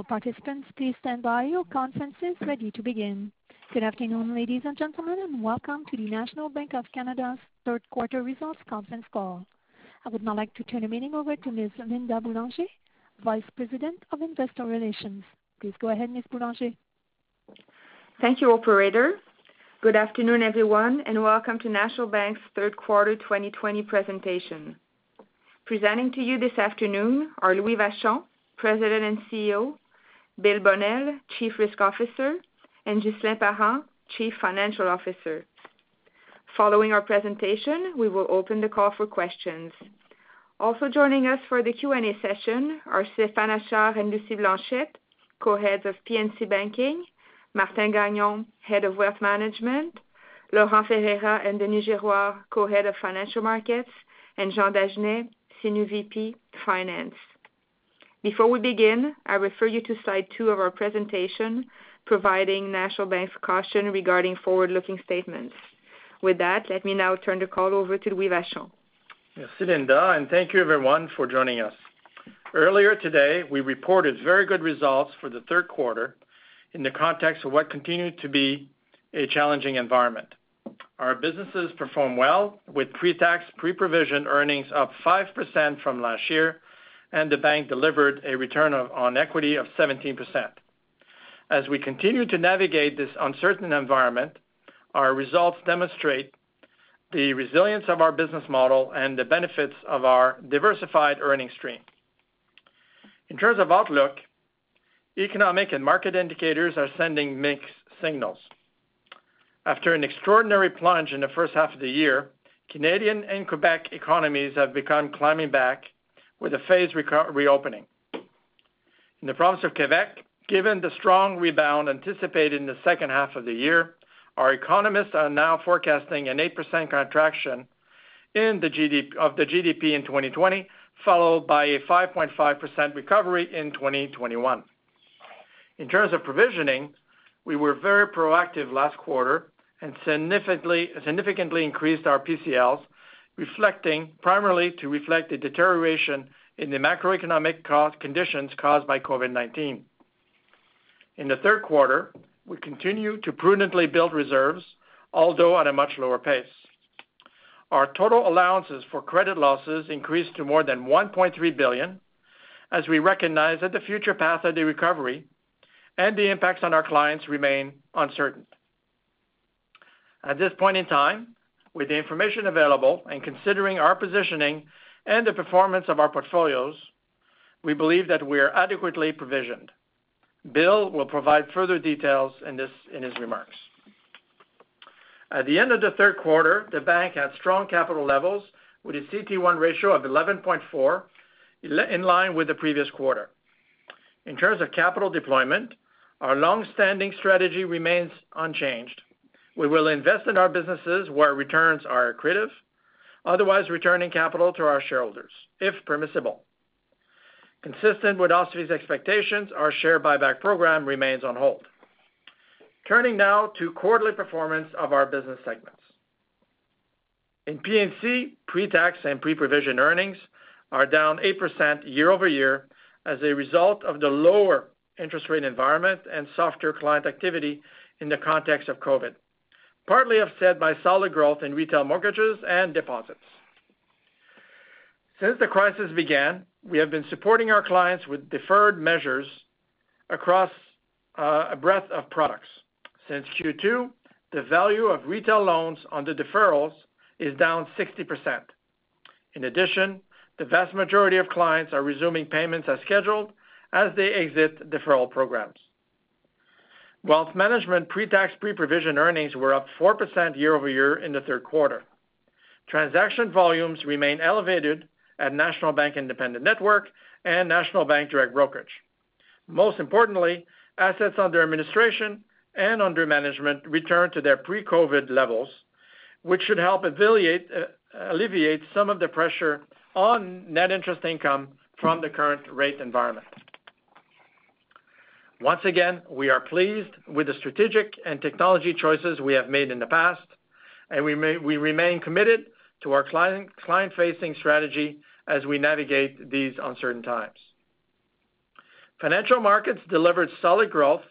All participants, please stand by. Your conference is ready to begin. Good afternoon, ladies and gentlemen, and welcome to the National Bank of Canada's third quarter results conference call. I would now like to turn the meeting over to Ms. Linda Boulanger, Vice President of Investor Relations. Please go ahead, Ms. Boulanger. Thank you, operator. Good afternoon, everyone, and welcome to National Bank's third quarter 2020 presentation. Presenting to you this afternoon are Louis Vachon, President and CEO, Bill Bonnell, Chief Risk Officer, and Ghislain Parent, Chief Financial Officer. Following our presentation, we will open the call for questions. Also joining us for the Q&A session are Stéphane Achard and Lucie Blanchet, Co-Heads of P&C Banking, Martin Gagnon, Head of Wealth Management, Laurent Ferreira and Denis Girouard, Co-Head of Financial Markets, and Jean Dagenais, Senior VP, Finance. Before we begin, I refer you to slide two of our presentation, providing National Bank's caution regarding forward-looking statements. With that, let me now turn the call over to Louis Vachon. Merci, Linda, and thank you everyone for joining us. Earlier today, we reported very good results for the third quarter in the context of what continued to be a challenging environment. Our businesses performed well with pre-tax, pre-provision earnings up 5% from last year, and the bank delivered a return on equity of 17%. As we continue to navigate this uncertain environment, our results demonstrate the resilience of our business model and the benefits of our diversified earning stream. In terms of outlook, economic and market indicators are sending mixed signals. After an extraordinary plunge in the first half of the year, Canadian and Quebec economies have begun climbing back with a phased reopening. In the province of Quebec, given the strong rebound anticipated in the second half of the year, our economists are now forecasting an 8% contraction of the GDP in 2020, followed by a 5.5% recovery in 2021. In terms of provisioning, we were very proactive last quarter and significantly increased our PCLs, primarily to reflect the deterioration in the macroeconomic conditions caused by COVID-19. In the third quarter, we continued to prudently build reserves, although at a much lower pace. Our total allowances for credit losses increased to more than 1.3 billion, as we recognize that the future path of the recovery and the impacts on our clients remain uncertain. At this point in time, with the information available and considering our positioning and the performance of our portfolios, we believe that we are adequately provisioned. Bill will provide further details in his remarks. At the end of the third quarter, the bank had strong capital levels with a CET1 ratio of 11.4, in line with the previous quarter. In terms of capital deployment, our long-standing strategy remains unchanged. We will invest in our businesses where returns are accretive, otherwise returning capital to our shareholders, if permissible. Consistent with OSFI's expectations, our share buyback program remains on hold. Turning now to quarterly performance of our business segments. In P&C, pre-tax and pre-provision earnings are down 8% year-over-year as a result of the lower interest rate environment and softer client activity in the context of COVID, partly offset by solid growth in retail mortgages and deposits. Since the crisis began, we have been supporting our clients with deferred measures across uh, a breadth of products. Since Q2, the value of retail loans under deferrals is down 60%. In addition, the vast majority of clients are resuming payments as scheduled as they exit deferral programs. Wealth management pre-tax, pre-provision earnings were up 4% year-over-year in the third quarter. Transaction volumes remain elevated at National Bank Independent Network and National Bank Direct Brokerage. Most importantly, assets under administration and under management returned to their pre-COVID levels, which should help alleviate some of the pressure on net interest income from the current rate environment. Once again, we are pleased with the strategic and technology choices we have made in the past, and we remain committed to our client-facing strategy as we navigate these uncertain times. Financial Markets delivered solid growth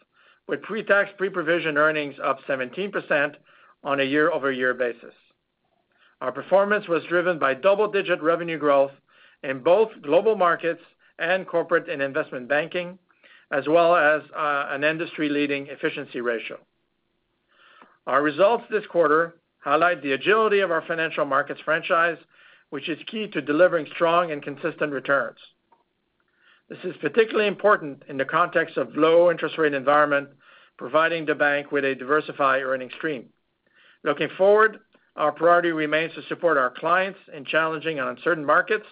with pre-tax, pre-provision earnings up 17% on a year-over-year basis. Our performance was driven by double-digit revenue growth in both global markets and corporate and investment banking, as well as uh, an industry-leading efficiency ratio. Our results this quarter highlight the agility of our Financial Markets franchise, which is key to delivering strong and consistent returns. This is particularly important in the context of low interest rate environment, providing the bank with a diversified earning stream. Looking forward, our priority remains to support our clients in challenging and uncertain markets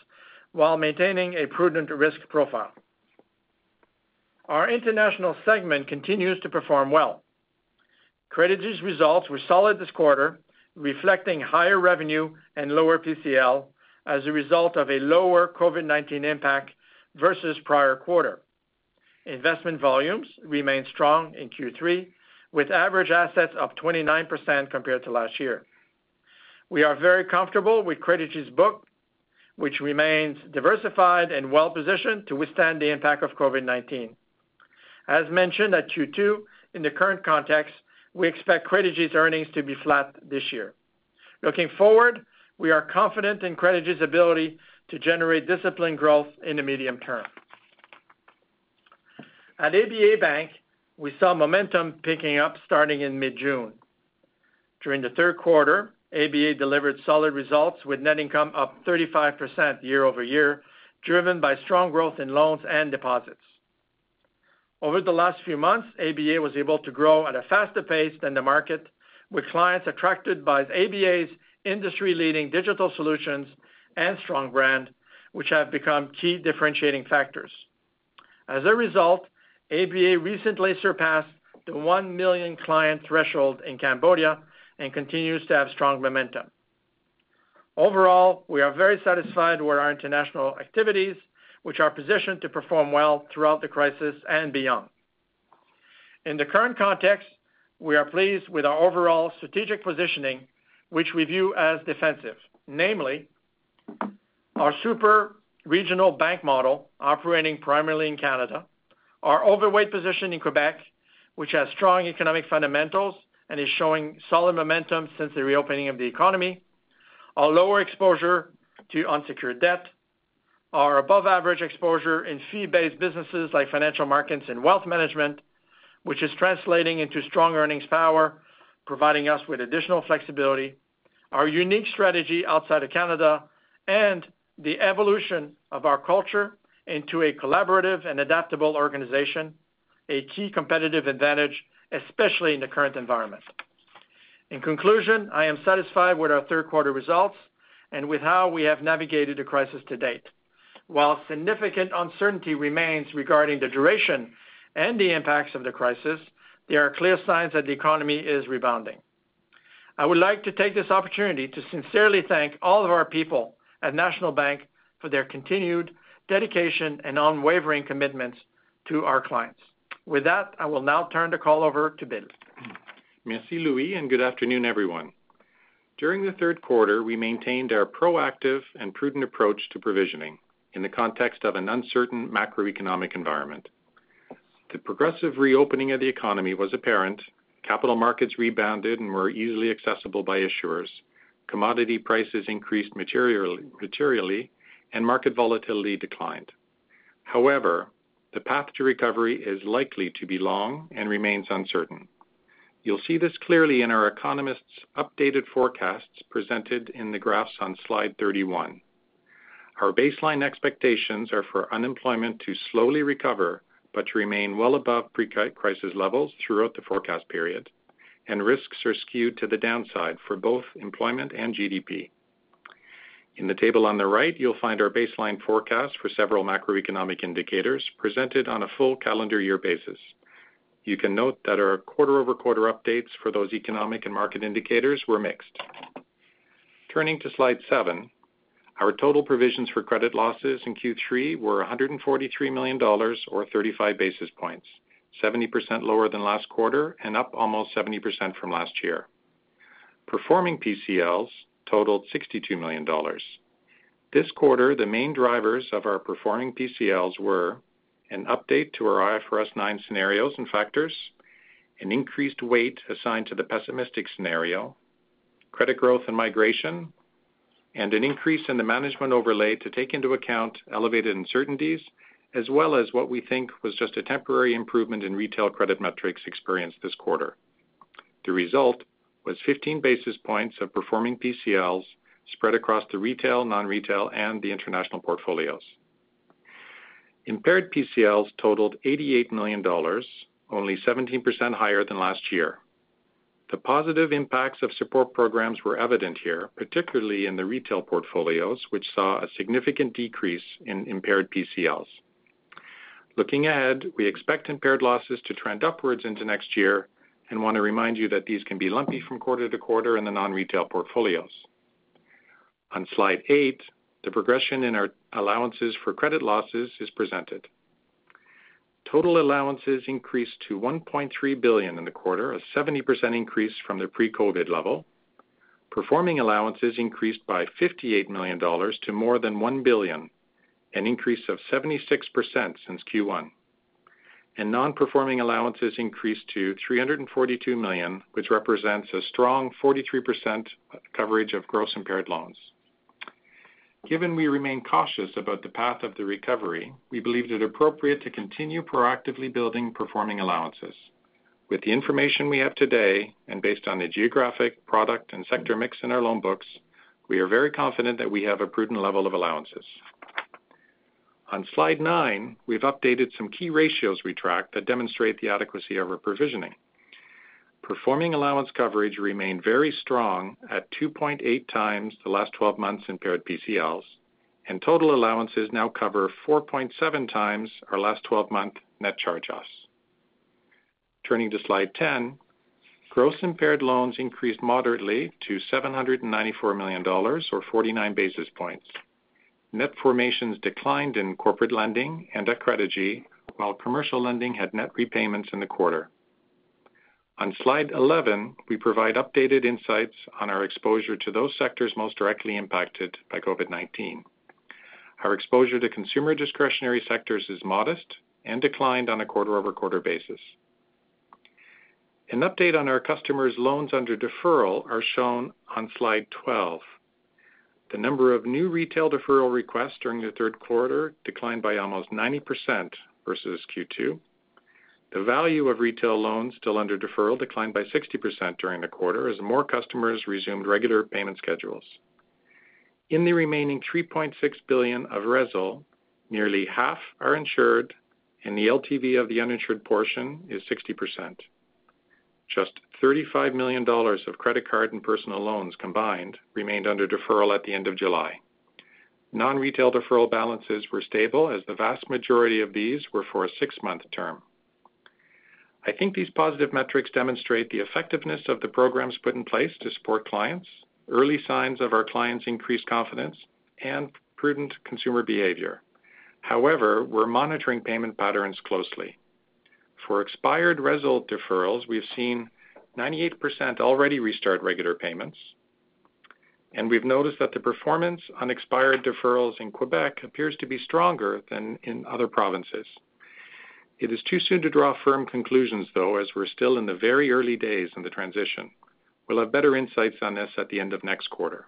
while maintaining a prudent risk profile. Our international segment continues to perform well. Credigy's results were solid this quarter, reflecting higher revenue and lower PCL as a result of a lower COVID-19 impact versus prior quarter. Investment volumes remained strong in Q3, with average assets up 29% compared to last year. We are very comfortable with Credigy's book, which remains diversified and well-positioned to withstand the impact of COVID-19. As mentioned at Q2, in the current context, we expect Credigy's earnings to be flat this year. Looking forward, we are confident in Credigy's ability to generate disciplined growth in the medium term. At ABA Bank, we saw momentum picking up starting in mid-June. During the third quarter, ABA delivered solid results with net income up 35% year-over-year, driven by strong growth in loans and deposits. Over the last few months, ABA was able to grow at a faster pace than the market, with clients attracted by ABA's industry-leading digital solutions and strong brand, which have become key differentiating factors. As a result, ABA recently surpassed the 1 million client threshold in Cambodia and continues to have strong momentum. Overall, we are very satisfied with our international activities, which are positioned to perform well throughout the crisis and beyond. In the current context, we are pleased with our overall strategic positioning, which we view as defensive. Namely, our super regional bank model operating primarily in Canada, our overweight position in Quebec, which has strong economic fundamentals and is showing solid momentum since the reopening of the economy, our lower exposure to unsecured debt, our above-average exposure in fee-based businesses like Financial Markets and wealth management, which is translating into strong earnings power, providing us with additional flexibility, our unique strategy outside of Canada, and the evolution of our culture into a collaborative and adaptable organization, a key competitive advantage, especially in the current environment. In conclusion, I am satisfied with our third quarter results and with how we have navigated the crisis to date. While significant uncertainty remains regarding the duration and the impacts of the crisis, there are clear signs that the economy is rebounding. I would like to take this opportunity to sincerely thank all of our people at National Bank for their continued dedication and unwavering commitments to our clients. With that, I will now turn the call over to Bill. Merci, Louis, and good afternoon, everyone. During the third quarter, we maintained our proactive and prudent approach to provisioning in the context of an uncertain macroeconomic environment. The progressive reopening of the economy was apparent. Capital markets rebounded and were easily accessible by issuers. Commodity prices increased materially, and market volatility declined. However, the path to recovery is likely to be long and remains uncertain. You'll see this clearly in our economists' updated forecasts presented in the graphs on slide 31. Our baseline expectations are for unemployment to slowly recover, but to remain well above pre-crisis levels throughout the forecast period, and risks are skewed to the downside for both employment and GDP. In the table on the right, you'll find our baseline forecast for several macroeconomic indicators presented on a full calendar year basis. You can note that our quarter-over-quarter updates for those economic and market indicators were mixed. Turning to slide seven, our total provisions for credit losses in Q3 were 143 million dollars or 35 basis points, 70% lower than last quarter and up almost 70% from last year. Performing PCLs totaled 62 million dollars. This quarter, the main drivers of our performing PCLs were an update to our IFRS 9 scenarios and factors, an increased weight assigned to the pessimistic scenario, credit growth and migration, and an increase in the management overlay to take into account elevated uncertainties, as well as what we think was just a temporary improvement in retail credit metrics experienced this quarter. The result was 15 basis points of performing PCLs spread across the retail, non-retail, and the international portfolios. Impaired PCLs totaled 88 million dollars, only 17% higher than last year. The positive impacts of support programs were evident here, particularly in the retail portfolios, which saw a significant decrease in impaired PCLs. Looking ahead, we expect impaired losses to trend upwards into next year and want to remind you that these can be lumpy from quarter to quarter in the non-retail portfolios. On slide eight, the progression in our allowances for credit losses is presented. Total allowances increased to 1.3 billion in the quarter, a 70% increase from the pre-COVID level. Performing allowances increased by 58 million dollars to more than 1 billion, an increase of 76% since Q1. And Non-performing allowances increased to 342 million, which represents a strong 43% coverage of gross impaired loans. Given we remain cautious about the path of the recovery, we believed it appropriate to continue proactively building performing allowances. With the information we have today, and based on the geographic, product, and sector mix in our loan books, we are very confident that we have a prudent level of allowances. On slide nine, we've updated some key ratios we track that demonstrate the adequacy of our provisioning. Performing allowance coverage remained very strong at 2.8x the last 12 months impaired PCLs, and total allowances now cover 4.7x our last 12-month net charge-offs. Turning to slide 10, gross impaired loans increased moderately to 794 million dollars or 49 basis points. Net formations declined in corporate lending and at Credigy, while commercial lending had net repayments in the quarter. On slide 11, we provide updated insights on our exposure to those sectors most directly impacted by COVID-19. Our exposure to consumer discretionary sectors is modest and declined on a quarter-over-quarter basis. An update on our customers' loans under deferral are shown on slide 12. The number of new retail deferral requests during the third quarter declined by almost 90% versus Q2. The value of retail loans still under deferral declined by 60% during the quarter as more customers resumed regular payment schedules. In the remaining 3.6 billion of RESL, nearly half are insured, and the LTV of the uninsured portion is 60%. Just 35 million dollars of credit card and personal loans combined remained under deferral at the end of July. Non-retail deferral balances were stable as the vast majority of these were for a six-month term. I think these positive metrics demonstrate the effectiveness of the programs put in place to support clients, early signs of our clients' increased confidence, and prudent consumer behavior. However, we're monitoring payment patterns closely. For expired RESL deferrals, we've seen 98% already restart regular payments, and we've noticed that the performance on expired deferrals in Quebec appears to be stronger than in other provinces. It is too soon to draw firm conclusions, though, as we're still in the very early days in the transition. We'll have better insights on this at the end of next quarter.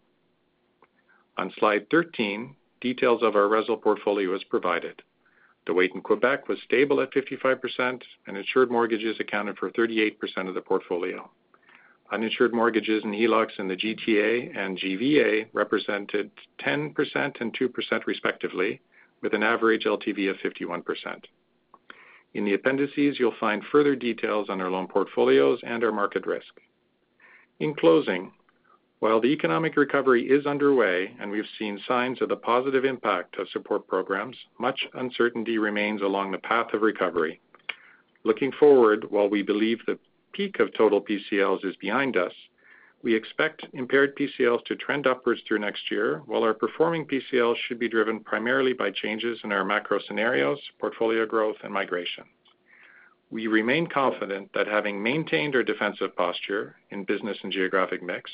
On slide 13, details of our RESL portfolio is provided. The weight in Quebec was stable at 55%, and insured mortgages accounted for 38% of the portfolio. Uninsured mortgages and HELOCs in the GTA and GVA represented 10% and 2% respectively, with an average LTV of 51%. In the appendices, you'll find further details on our loan portfolios and our market risk. In closing, While the economic recovery is underway and we've seen signs of the positive impact of support programs, much uncertainty remains along the path of recovery. Looking forward, while we believe the peak of total PCLs is behind us, we expect impaired PCLs to trend upwards through next year, while our performing PCLs should be driven primarily by changes in our macro scenarios, portfolio growth, and migration. We remain confident that having maintained our defensive posture in business and geographic mix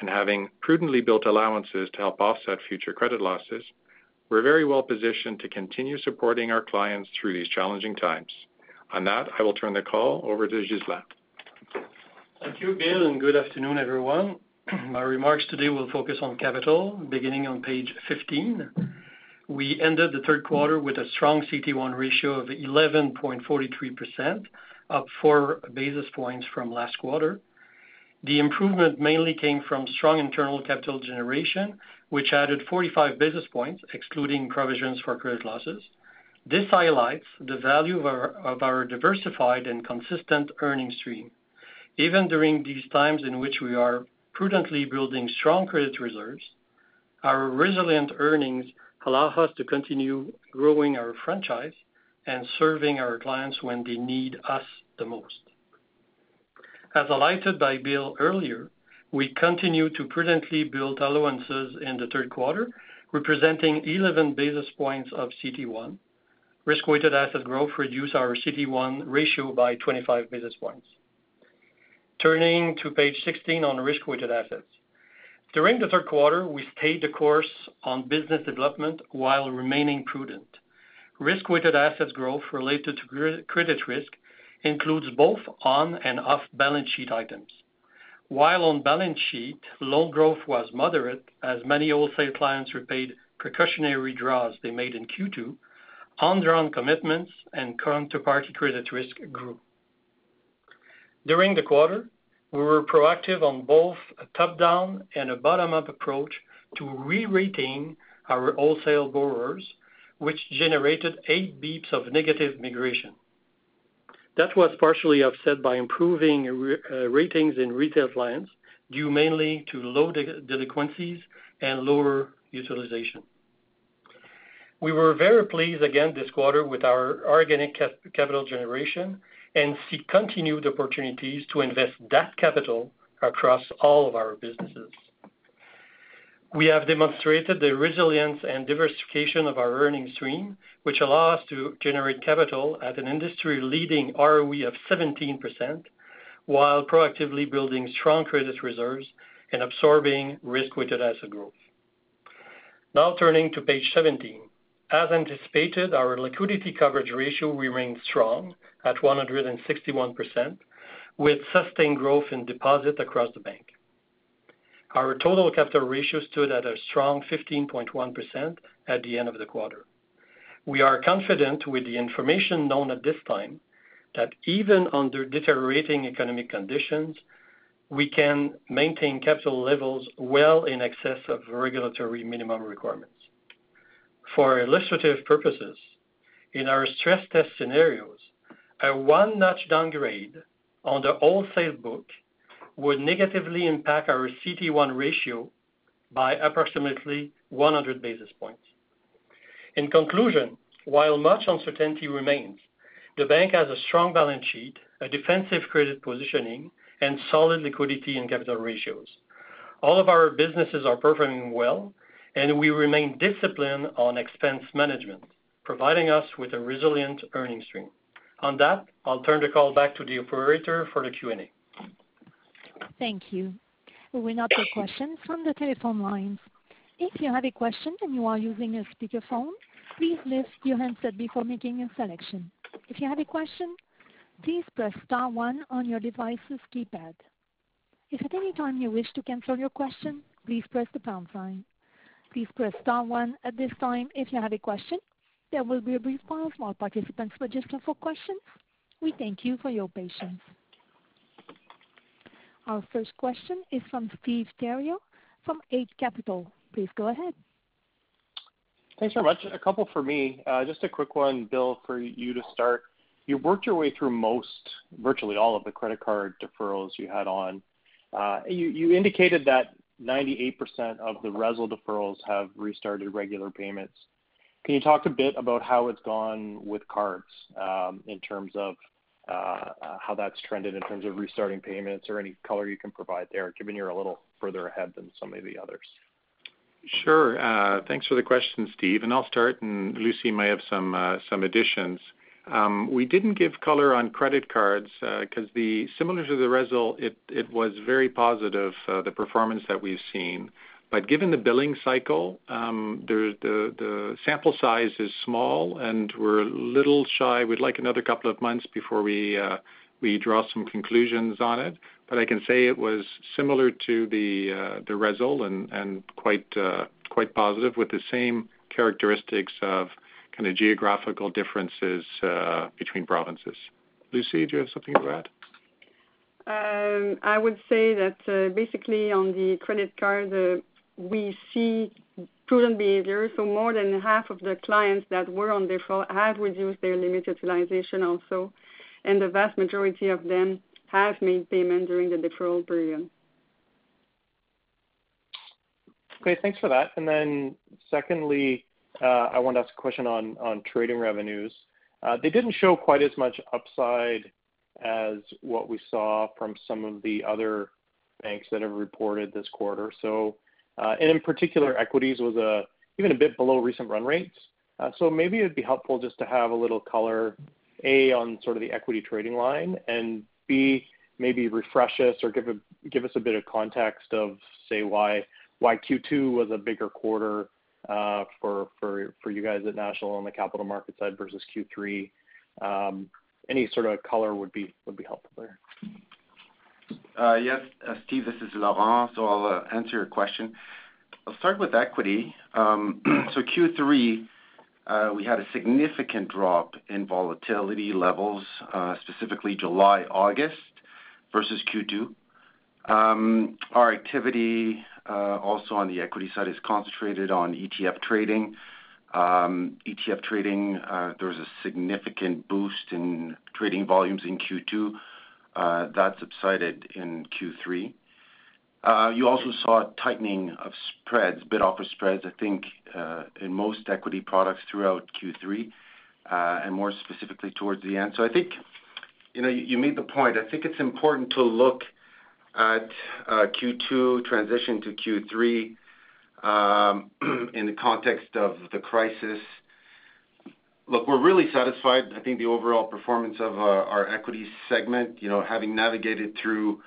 and having prudently built allowances to help offset future credit losses, we're very well positioned to continue supporting our clients through these challenging times. On that, I will turn the call over to Ghislain. Thank you, Bill, and good afternoon, everyone. My remarks today will focus on capital, beginning on page 15. We ended the third quarter with a strong CET1 ratio of 11.43%, up 4 basis points from last quarter. The improvement mainly came from strong internal capital generation, which added 45 basis points, excluding provisions for credit losses. This highlights the value of our diversified and consistent earnings stream. Even during these times in which we are prudently building strong credit reserves, our resilient earnings allow us to continue growing our franchise and serving our clients when they need us the most. As highlighted by Bill earlier, we continue to prudently build allowances in the third quarter, representing 11 basis points of CET1. Risk-weighted asset growth reduced our CET1 ratio by 25 basis points. Turning to page 16 on risk-weighted assets. During the third quarter, we stayed the course on business development while remaining prudent. Risk-weighted assets growth related to credit risk includes both on and off-balance sheet items. While on balance sheet, loan growth was moderate as many wholesale clients repaid precautionary draws they made in Q2, undrawn commitments and counterparty credit risk grew. During the quarter, we were proactive on both a top-down and a bottom-up approach to re-rating our wholesale borrowers, which generated 8 basis points of negative migration. That was partially offset by improving uh, ratings in retail clients, due mainly to low delinquencies and lower utilization. We were very pleased again this quarter with our organic capital generation and see continued opportunities to invest that capital across all of our businesses. We have demonstrated the resilience and diversification of our earnings stream, which allow us to generate capital at an industry-leading ROE of 17%, while proactively building strong credit reserves and absorbing risk-weighted asset growth. Now turning to page 17. As anticipated, our liquidity coverage ratio remains strong at 161%, with sustained growth in deposit across the bank. Our total capital ratio stood at a strong 15.1% at the end of the quarter. We are confident with the information known at this time, that even under deteriorating economic conditions, we can maintain capital levels well in excess of regulatory minimum requirements. For illustrative purposes, in our stress test scenarios, a one-notch downgrade on the wholesale book would negatively impact our CET1 ratio by approximately 100 basis points. In conclusion, while much uncertainty remains, the bank has a strong balance sheet, a defensive credit positioning, and solid liquidity and capital ratios. All of our businesses are performing well, and we remain disciplined on expense management, providing us with a resilient earnings stream. On that, I'll turn the call back to the operator for the Q&A. Thank you. We will now take questions from the telephone lines. If you have a question and you are using a speakerphone, please lift your handset before making your selection. If you have a question, please press star one on your device's keypad. If at any time you wish to cancel your question, please press the pound sign. Please press star one at this time if you have a question. There will be a brief pause while participants register for questions. We thank you for your patience. Our first question is from Steve Theriault from Eight Capital. Please go ahead. Thanks very much. A couple for me. Uh, just a quick one, Bill, for you to start. You've worked your way through most, virtually all of the credit card deferrals you had on. Uh, you indicated that 98% of the RESL deferrals have restarted regular payments. Can you talk a bit about how it's gone with cards, um, in terms of uh, uh, how that's trended in terms of restarting payments or any color you can provide there, given you're a little further ahead than some of the others? Sure. Uh, thanks for the question, Steve. And I'll start, and Lucie may have some additions. Um, we didn't give color on credit cards cards, 'cause similar to the RESL, it was very positive, uh, the performance that we've seen. But given the billing cycle, um, the sample size is small, and we're a little shy. We'd like another couple of months before we uh, we draw some conclusions on it. But I can say it was similar to the RESL and and quite uh quite positive with the same characteristics of kind of geographical differences uh, between provinces. Lucie, do you have something to add? Um, I would say that uh, basically on the credit card, uh, we see prudent behavior. So more than half of the clients that were on default have reduced their limit utilization also, and the vast majority of them have made payment during the deferral period. Okay, thanks for that. And then secondly, I want to ask a question on trading revenues. They didn't show quite as much upside as what we saw from some of the other banks that have reported this quarter. So uh and in particular, equities was even a bit below recent run rates. Uh so maybe it'd be helpful just to have a little color, A, on sort of the equity trading line, and B, maybe refresh us or give us a bit of context of, say, why Q2 was a bigger quarter Uh, for you guys at National on the capital market side versus Q3. Um, any sort of color would be helpful there. Uh, yes, uh, Steve, this is Laurent. So I'll answer your question. I'll start with equity. Um, so, Q3, we had a significant drop in volatility levels, specifically July, August versus Q2. Um, our activity Uh, also on the equity side is concentrated on ETF trading. Um, ETF trading, uh, there was a significant boost in trading volumes in Q2, uh, that subsided in Q3. You also saw tightening of spreads, bid-offer spreads, I think, in most equity products throughout Q3, and more specifically towards the end. So I think, you know, you made the point. I think it's important to look at uh, Q2 transition to Q3 um, in the context of the crisis. Look, we're really satisfied. I think the overall performance of uh, our equity segment, you know, having navigated through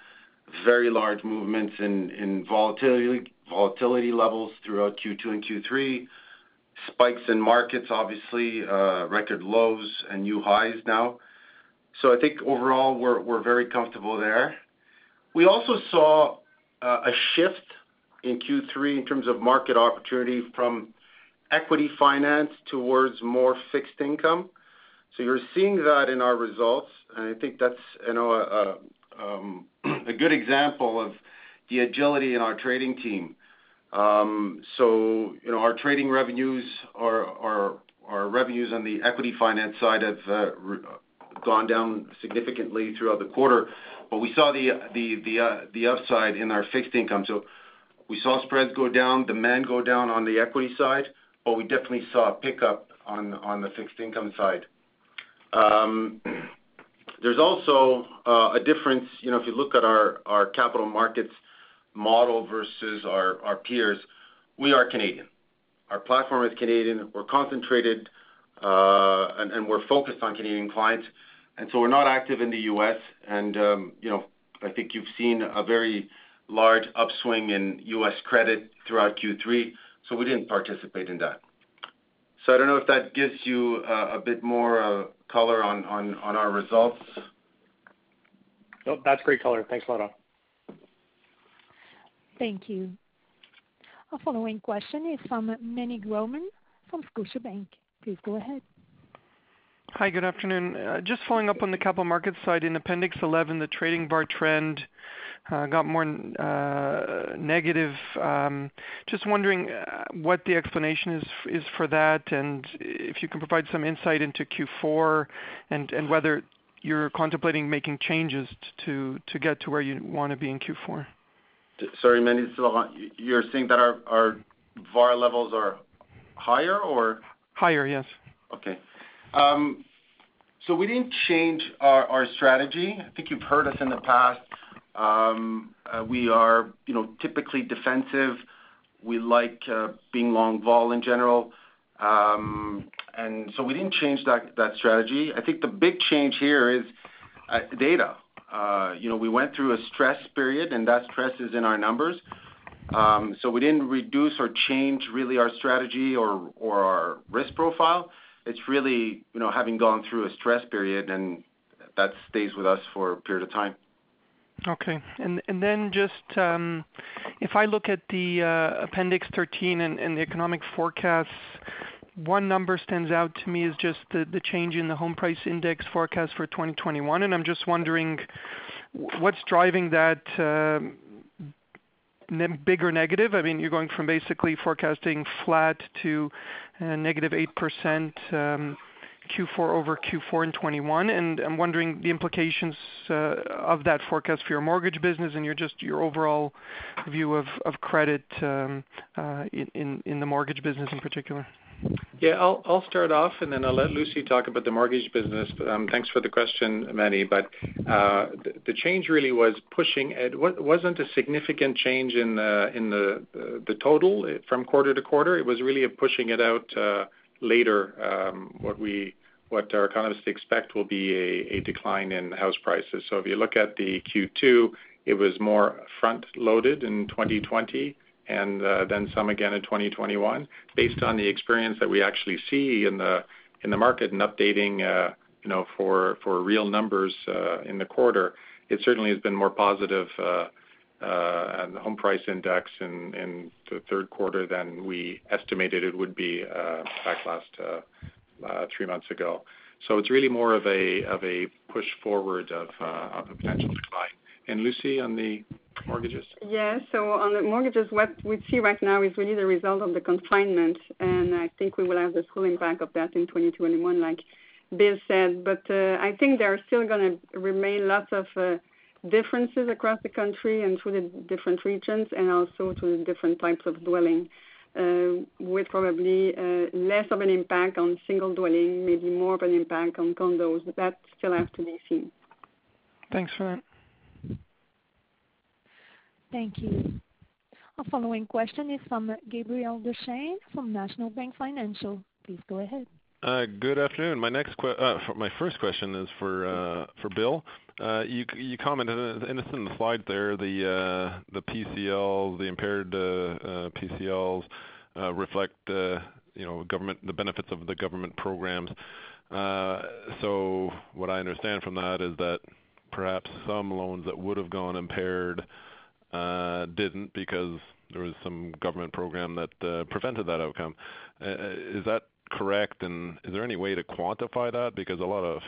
very large movements in volatility volatility levels throughout Q2 and Q3, spikes in markets, obviously, uh, record lows and new highs now. So I think overall, we're we're very comfortable there. We also saw uh, a shift in Q3 in terms of market opportunity from equity finance towards more fixed income. So you're seeing that in our results, and I think that's, you know, a um, good example of the agility in our trading team. Um, so, you know, our trading revenues, our our revenues on the equity finance side have uh, gone down significantly throughout the quarter, but we saw the the uh, the upside in our fixed income. So we saw spreads go down, demand go down on the equity side, but we definitely saw a pickup on on the fixed income side. Um, there's also uh, a difference, you know, if you look at our capital markets model versus our peers, we are Canadian. Our platform is Canadian. We're concentrated, uh, and we're focused on Canadian clients, and so we're not active in the U.S. And um you know, I think you've seen a very large upswing in U.S. credit throughout Q3, so we didn't participate in that. So I don't know if that gives you a bit more color on our results. No, that's great color. Thanks, Laurent. Thank you. Our following question is from Meny Grauman from Scotiabank. Please go ahead. Hi, good afternoon. Uh, just following up on the capital markets side. In Appendix 11, the trading VaR trend uh, got more uh, negative. Um, just wondering what the explanation is for that, and if you can provide some insight into Q4 and whether you're contemplating making changes to get to where you wanna be in Q4. Sorry, Meny, is Laurent. You're saying that our VaR levels are higher or? Higher, yes. Okay. Um, So we didn't change our strategy. I think you've heard us in the past. Um, uh, we are, you know, typically defensive. We like uh, being long vol in general. Um, and so we didn't change that strategy. I think the big change here is uh, data. You know, we went through a stress period, and that stress is in our numbers. Um, so we didn't reduce or change really our strategy or our risk profile. It's really, you know, having gone through a stress period, and that stays with us for a period of time. Okay. And and then just, um, if I look at the uh, appendix 13 and the economic forecasts, one number stands out to me is just the change in the home price index forecast for 2021. and I'm just wondering what's driving that uh, bigger negative? I mean, you're going from basically forecasting flat to uh, negative -8%, um, Q4 over Q4 in 2021. I'm wondering the implications uh, of that forecast for your mortgage business and your just your overall view of credit um, uh, in in the mortgage business in particular. I'll start off, and then I'll let Lucie talk about the mortgage business. Um, thanks for the question, Meny. Uh, the change really was pushing. It wasn't a significant change in uh, the total uh, from quarter to quarter. It was really pushing it out later, um, what our economists expect will be a decline in house prices. So if you look at the Q2, it was more front-loaded in 2020 and uh, then some again in 2021 based on the experience that we actually see in the market and updating, uh, you know, for real numbers uh, in the quarter. It certainly has been more positive and the home price index in the third quarter than we estimated it would be back last three months ago. So it's really more of a push forward of a potential decline. Lucie, on the mortgages? Yes. So on the mortgages, what we see right now is really the result of the confinement, and I think we will have the full impact of that in 2021, like Bill said. But uh, I think there are still gonna remain lots of uh, differences across the country and through the different regions and also to the different types of dwelling, uh, with probably less of an impact on single dwelling, maybe more of an impact on condos. That still has to be seen. Thanks for that. Thank you. Our following question is from Gabriel Dechaine from National Bank Financial. Please go ahead. Uh, good afternoon. Uh, my first question is for uh, Bill. You commented, and it's in the slide there, the PCL, the impaired PCLs reflect the, you know, government, the benefits of the government programs. Uh so what I understand from that is that perhaps some loans that would have gone impaired Uh, didn't because there was some government program that uh, prevented that outcome. Uh, is that correct? And is there any way to quantify that? Because a lot of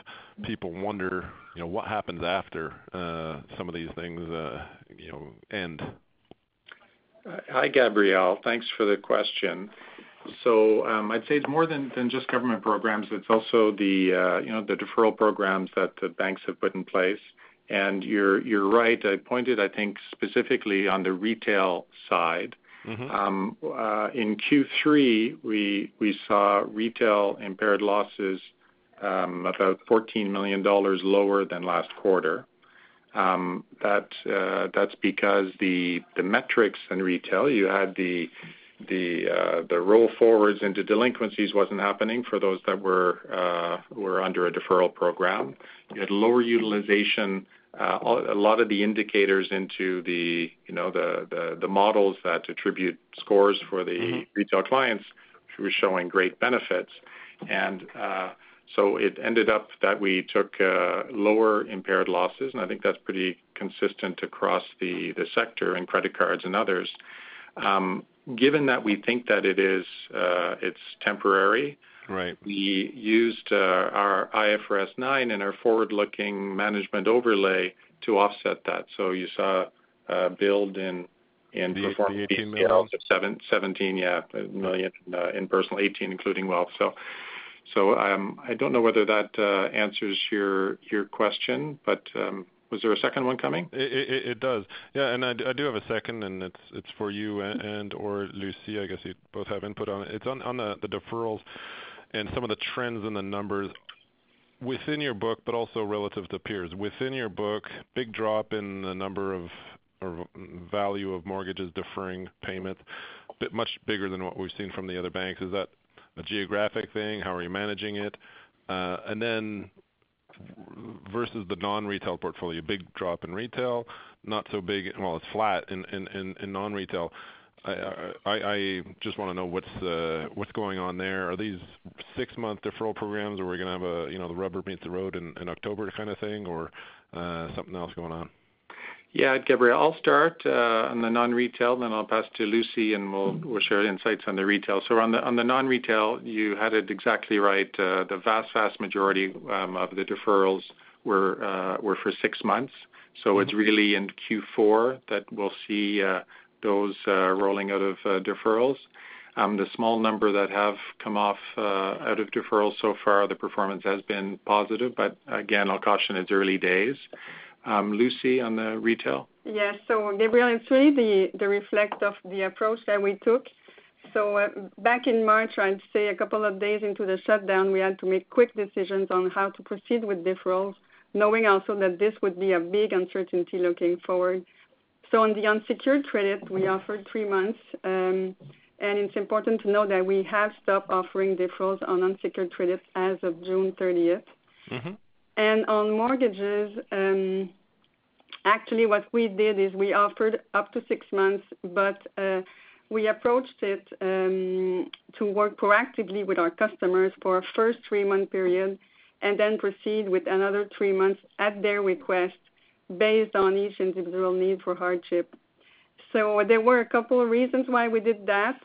people wonder, you know, what happens after some of these things, you know, end. Hi, Gabriel. Thanks for the question. So, um, I'd say it's more than just government programs. It's also the, you know, the deferral programs that the banks have put in place. And you're right. I pointed, I think, specifically on the retail side. Mm-hmm. Um, uh, in Q3, we saw retail impaired losses um, about 14 million dollars lower than last quarter. Um, uh, that's because the metrics in retail, you had uh, the roll forwards into delinquencies wasn't happening for those that were under a deferral program. You had lower utilization. A lot of the indicators into the, you know, the the the models that attribute scores for the Mm-hmm. Retail clients were showing great benefits. And uh so it ended up that we took lower impaired losses, and I think that's pretty consistent across the the sector in credit cards and others. Given that we think that it's it's temporary. Right. We used uh, our IFRS 9 and our forward-looking management overlay to offset that. So you saw a build in performing The 18 million. PCLs of 17 million uh, in personal, 18 million including wealth. So um, I don't know whether that uh, answers your question, but um, Was there a second one coming? It does. Yeah, and I do have a second, and it's for you and/or Lucie. I guess you both have input on it. It's on the deferrals and some of the trends in the numbers within your book, but also relative to peers. Within your book, big drop in the number of or value of mortgages deferring payments, bit much bigger than what we've seen from the other banks. Is that a geographic thing? How are you managing it? Uh, and then versus the non-retail portfolio, big drop in retail, not so big. Well, it's flat in non-retail. I just wanna know uh, what's going on there. Are these six-month deferral programs, or we're gonna have a, you know, the rubber meets the road in October kind of thing, or uh, something else going on? Yeah, Gabriel, I'll start uh, on the non-retail, then I'll pass to Lucie, and we'll share insights on the retail. So on the non-retail, you had it exactly right. The vast vast majority um, of the deferrals were for six months. So it's mm-hmm. really in Q4 that we'll see those uh, rolling out of uh, deferrals. Um, the small number that have come off uh, out of deferral so far, the performance has been positive, but again, I'll caution it's early days. Um, Lucie, on the retail. Yes. So Gabriel, it's really the reflection of the approach that we took. So back in March, I'd say a couple of days into the shutdown, we had to make quick decisions on how to proceed with deferrals, knowing also that this would be a big uncertainty looking forward. So on the unsecured credit, we offered three months, um, and it's important to know that we have stopped offering deferrals on unsecured credits as of June 30th. Mm-hmm. On mortgages, um, actually what we did is we offered up to six months, but uh, we approached it um, to work proactively with our customers for a first three-month period and then proceed with another three months at their request based on each individual need for hardship. So there were a couple of reasons why we did that.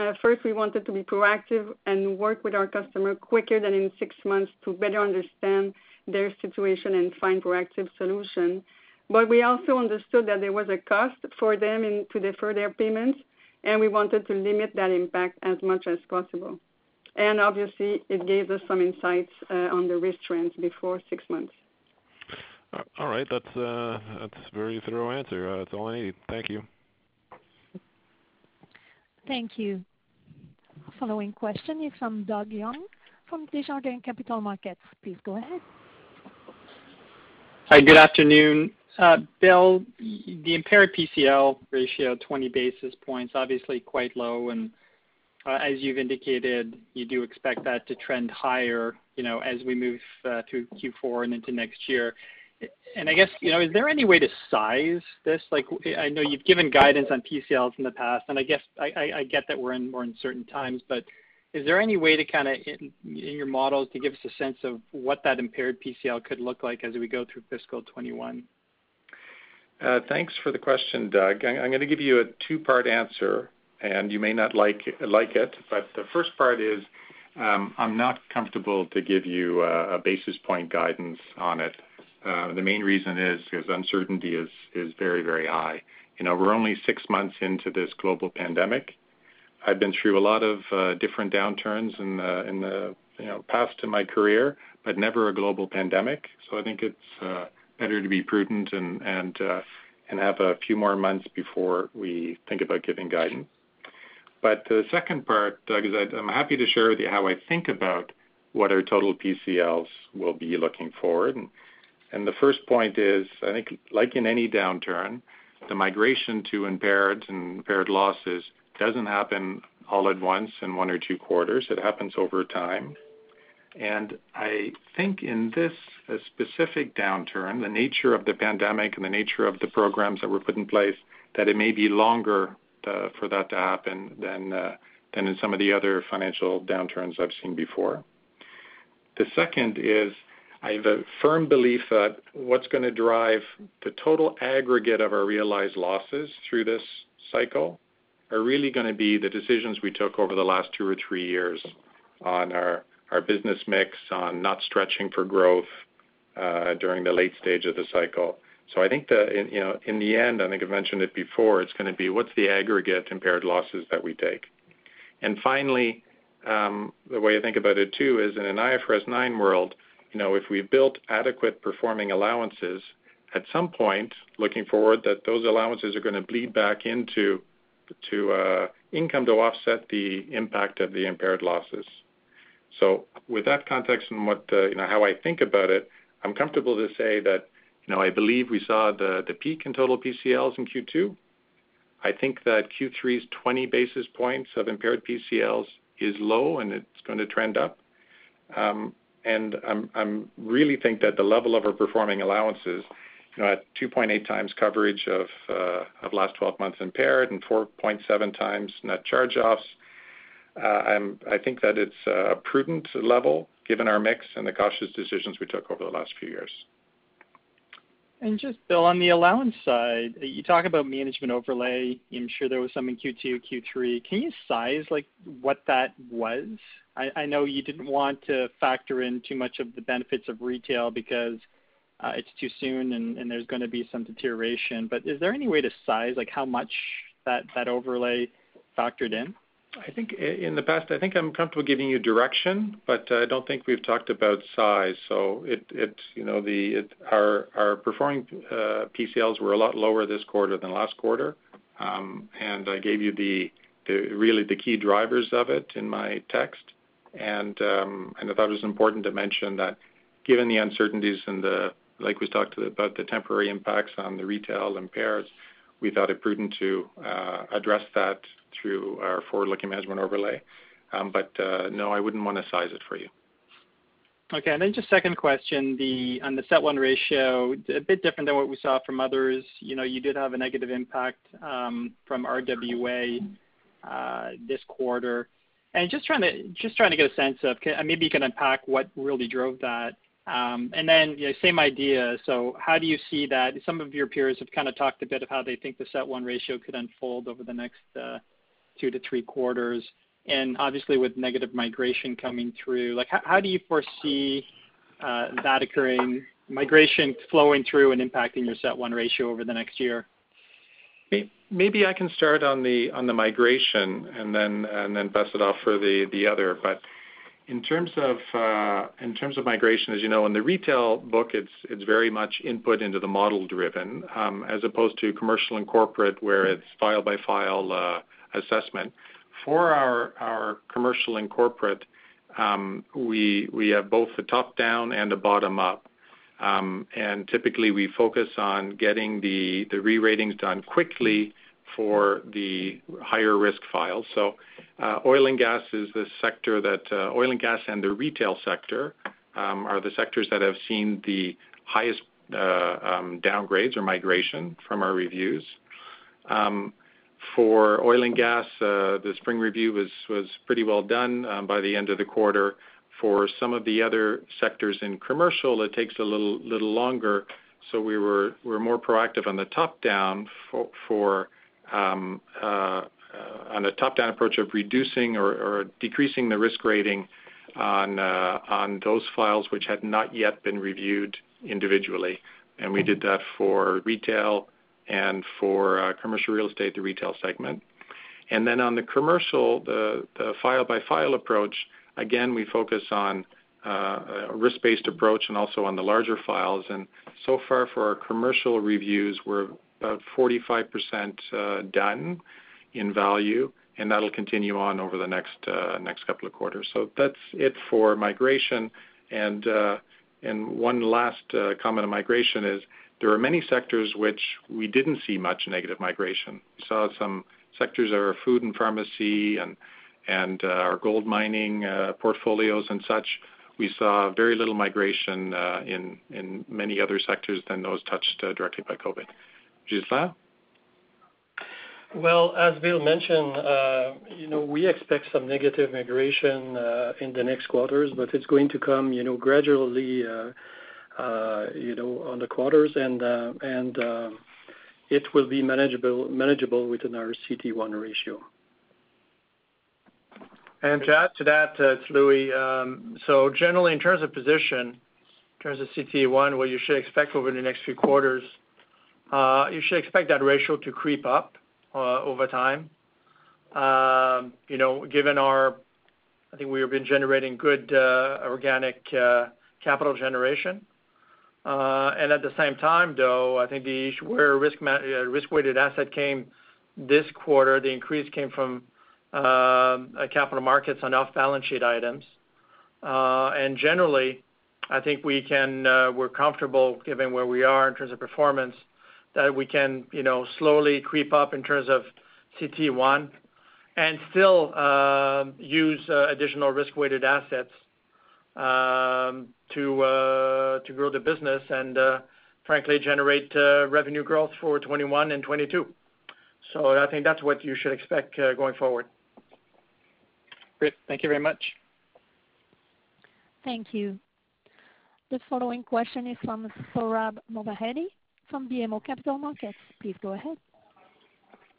Uh, first, we wanted to be proactive and work with our customer quicker than in six months to better understand their situation and find proactive solution. But we also understood that there was a cost for them to defer their payments, and we wanted to limit that impact as much as possible. And obviously, it gave us some insights uh, on the risk trends before six months. All right. Uh, that's a very thorough answer. Uh, that's all I need. Thank you. Thank you. Following question is from Doug Young from Desjardins Capital Markets. Please go ahead. Hi, good afternoon. Uh, Bill, the impaired PCL ratio, 20 basis points, obviously quite low. And as you've indicated, you do expect that to trend higher, you know, as we move through Q4 and into next year. I guess, you know, is there any way to size this? Like, I know you've given guidance on PCLs in the past, and I guess I get that we're in more uncertain times, but is there any way to kinda in your models to give us a sense of what that impaired PCL could look like as we go through fiscal 2021? Uh, thanks for the question, Doug. I'm gonna give you a two-part answer, and you may not like it, but the first part is, um, I'm not comfortable to give you a basis point guidance on it. Uh, the main reason is because uncertainty is very, very high. You know, we're only six months into this global pandemic. I've been through a lot of uh, different downturns in the past in my career, but never a global pandemic. So I think it's uh, better to be prudent and have a few more months before we think about giving guidance. But the second part, Doug, is I'm happy to share with you how I think about what our total PCLs will be looking forward. And the first point is, I think like in any downturn, the migration to impaired and impaired losses doesn't happen all at once in one or two quarters. It happens over time. And I think in this uh, specific downturn, the nature of the pandemic and the nature of the programs that were put in place, that it may be longer uh, for that to happen uh, than in some of the other financial downturns I've seen before. The second is, I have a firm belief that what's gonna drive the total aggregate of our realized losses through this cycle are really gonna be the decisions we took over the last two or three years on our our business mix, on not stretching for growth uh, during the late stage of the cycle. So I think know, in the end, I think I've mentioned it before, it's gonna be what's the aggregate impaired losses that we take. And finally, um, the way I think about it too is in an IFRS 9 world, you know, if we've built adequate performing allowances, at some point, looking forward, that those allowances are gonna bleed back into to uh income to offset the impact of the impaired losses. So with that context and what, you know, how I think about it, I'm comfortable to say that, you know, I believe we saw the peak in total PCLs in Q2. I think that Q3's 20 basis points of impaired PCLs is low, and it's gonna trend up. I'm really think that the level of our performing allowances, you know, at 2.8x coverage uh, of last 12 months impaired and 4.7x net charge-offs, uh, I think that it's a prudent level given our mix and the cautious decisions we took over the last few years. And just, Bill, on the allowance side, you talk about management overlay. I'm sure there was some in Q2, Q3. Can you size, like, what that was? I know you didn't want to factor in too much of the benefits of retail because uh, it's too soon and there's gonna be some deterioration. But is there any way to size, like, how much that overlay factored in? I think in the past, I think I'm comfortable giving you direction, but I don't think we've talked about size. So, it's, you know, the it our our performing PCLs were a lot lower this quarter than last quarter. And I gave you the really the key drivers of it in my text. And um and I thought it was important to mention that given the uncertainties and the, like we talked about the temporary impacts on the retail impairs, we thought it prudent to uh, address that through our forward-looking management overlay. Um, but uh, no, I wouldn't wanna size it for you. Okay. And then just second question, on the CET1 ratio, a bit different than what we saw from others. You know, you did have a negative impact um, from RWA uh, this quarter. And just trying to get a sense of, maybe you can unpack what really drove that. Um, you know, same idea. So how do you see that? Some of your peers have kind of talked a bit of how they think the CET1 ratio could unfold over the next uh, two to three quarters. And obviously, with negative migration coming through, like, how do you foresee uh, that occurring, migration flowing through and impacting your CET1 ratio over the next year? Maybe I can start on the on the migration and then pass it off for the other. In terms of uh in terms of migration, as you know, in the retail book, it's it's very much input into the model driven, as opposed to commercial and corporate, where it's file by file assessment. For our our commercial and corporate, we we have both the top-down and the bottom-up. Um and typically, we focus on getting the re-ratings done quickly for the higher risk files. So uh oil and gas is the sector that uh, oil and gas and the retail sector um, are the sectors that have seen the highest uh, um, downgrades or migration from our reviews. Um, for oil and gas, uh, the spring review was pretty well done by the end of the quarter. For some of the other sectors in commercial, it takes a little longer. So We're more proactive on the top-down Um, uh, on a top-down approach of reducing or decreasing the risk rating uh, on those files which had not yet been reviewed individually. And we did that for retail and for uh, commercial real estate, the retail segment. And then on the commercial, the file-by-file approach, again, we focus on a risk-based approach and also on the larger files. And so far for our commercial reviews, we're about 45% uh, done in value, and that'll continue on over the next uh, couple of quarters. So that's it for migration. And uh, one last comment on migration is there are many sectors which we didn't see much negative migration. We saw some sectors, are food and pharmacy and our gold mining portfolios and such. We saw very little migration in many other sectors than those touched directly by COVID. Ghislain? Well, as Bill mentioned, uh, you know, we expect some negative migration uh, in the next quarters, but it's going to come, you know, gradually, uh, you know, on the quarters and and it will be manageable manageable within our CET1 ratio. And to add to that, it's Louis. Um so generally, in terms of position, in terms of CET1, what you should expect over the next few quarters, Uh, you should expect that ratio to creep up uh, over time. Um, you know, given our, I think we have been generating good uh, organic capital generation. Uh and at the same time, though, I think the issue where risk-weighted asset came this quarter, the increase came from um, capital markets on off-balance sheet items. Uh and generally, I think we can, we're comfortable given where we are in terms of performance, that we can, you know, slowly creep up in terms of CET1 and still um, use uh, additional risk-weighted assets um to uh to grow the business and uh, frankly generate uh, revenue growth for 2021 and 2022. I think that's what you should expect going forward. Great. Thank you very much. Thank you. The following question is from Sohrab Movahedi from BMO Capital Markets. Please go ahead.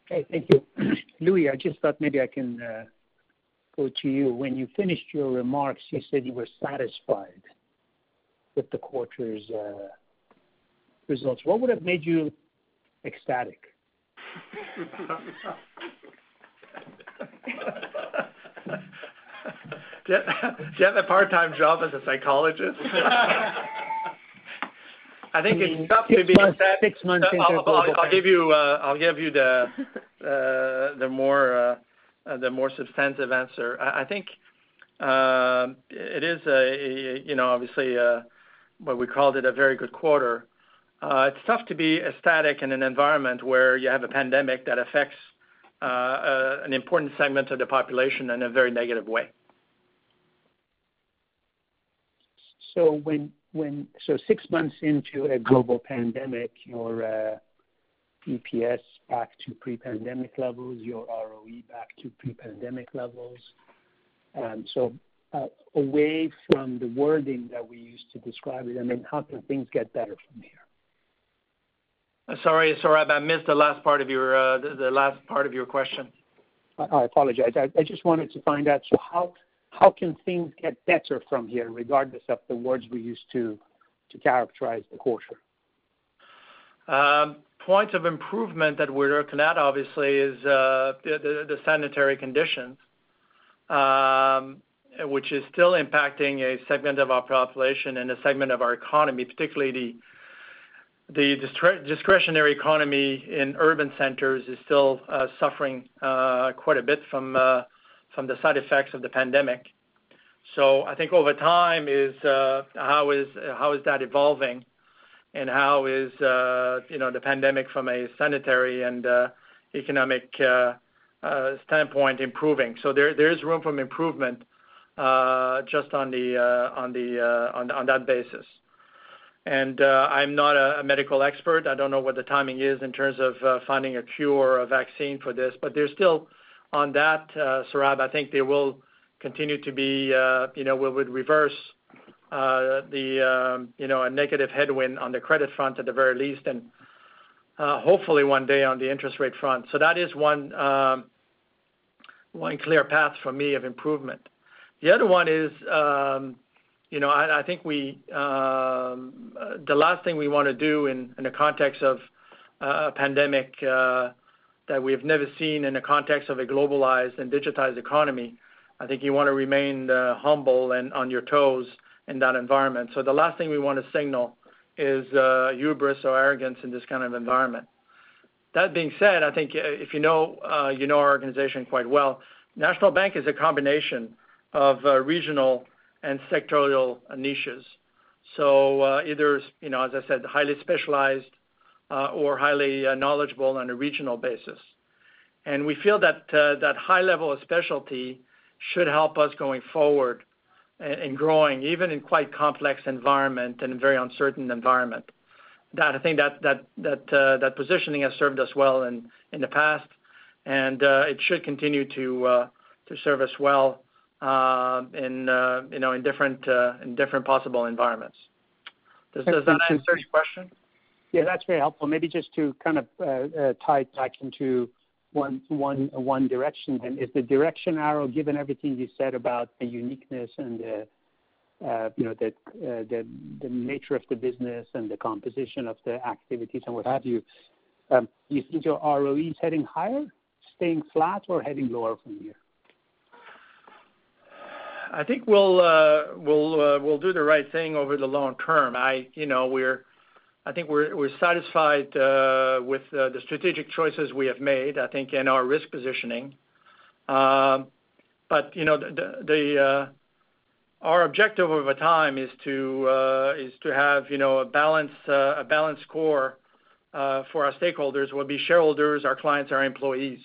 Okay, thank you. Louis, I just thought maybe I can uh, go to you. When you finished your remarks, you said you were satisfied with the quarter's uh, results. What would have made you ecstatic? Do you have a part-time job as a psychologist? I think it's tough to be ecstatic. Six months into global- I'll give you the more substantive answer. I think uh, it is a, you know, obviously, uh, what we called it a very good quarter. Uh, it's tough to be ecstatic in an environment where you have a pandemic that affects an important segment of the population in a very negative way. Six months into a global pandemic, your uh, EPS back to pre-pandemic levels, your ROE back to pre-pandemic levels. Um, so, uh, away from the wording that we used to describe it, I mean, how can things get better from here? Uh, sorry, Sohrab, I missed the last part of your question. I apologize. I just wanted to find out, so how can things get better from here, regardless of the words we use to characterize the quarter? Um, Points of improvement that we're looking at obviously is uh, the sanitary conditions, um, which is still impacting a segment of our population and a segment of our economy, particularly the discretionary economy in urban centers is still uh, suffering uh, quite a bit from the side effects of the pandemic. So I think over time is uh how is that evolving and how is you know the pandemic from a sanitary and economic standpoint improving. So there is room for improvement just on the uh on the uh on on that basis. And uh I'm not a medical expert. I don't know what the timing is in terms of finding a cure or a vaccine for this. But there's still on that, Sohrab, I think there will continue to be, you know, we would reverse the, you know, a negative headwind on the credit front at the very least, and uh, hopefully one day on the interest rate front. So that is one um, clear path for me of improvement. The other one is, um, you know, I think we, um, the last thing we wanna do in the context of uh, a pandemic uh, that we've never seen in the context of a globalized and digitized economy, I think you wanna remain humble and on your toes in that environment. So the last thing we wanna signal is hubris or arrogance in this kind of environment. That being said, I think if you know uh you know our organization quite well, National Bank is a combination of regional and sectorial niches. So uh either, you know, as I said, highly specialized Uh, or highly uh, knowledgeable on a regional basis. And we feel that uh, that high level of specialty should help us going forward in growing, even in quite complex environment and very uncertain environment. I think that positioning has served us well in the past, and it should continue to serve us well, in you know, in different possible environments. Does that answer your question? Yeah, that's very helpful. Maybe just to kind of tie it back into one direction then. Is the direction arrow, given everything you said about the uniqueness and the uh you know, the the nature of the business and the composition of the activities and what have you um you think your ROE is heading higher, staying flat, or heading lower from here? I think we'll uh we'll uh we'll do the right thing over the long term. I you know, I think we're satisfied with the strategic choices we have made, I think, in our risk positioning. Um but you know, our objective over time is to uh is to have, you know, a balance uh a balanced core uh for our stakeholders, will be shareholders, our clients, our employees.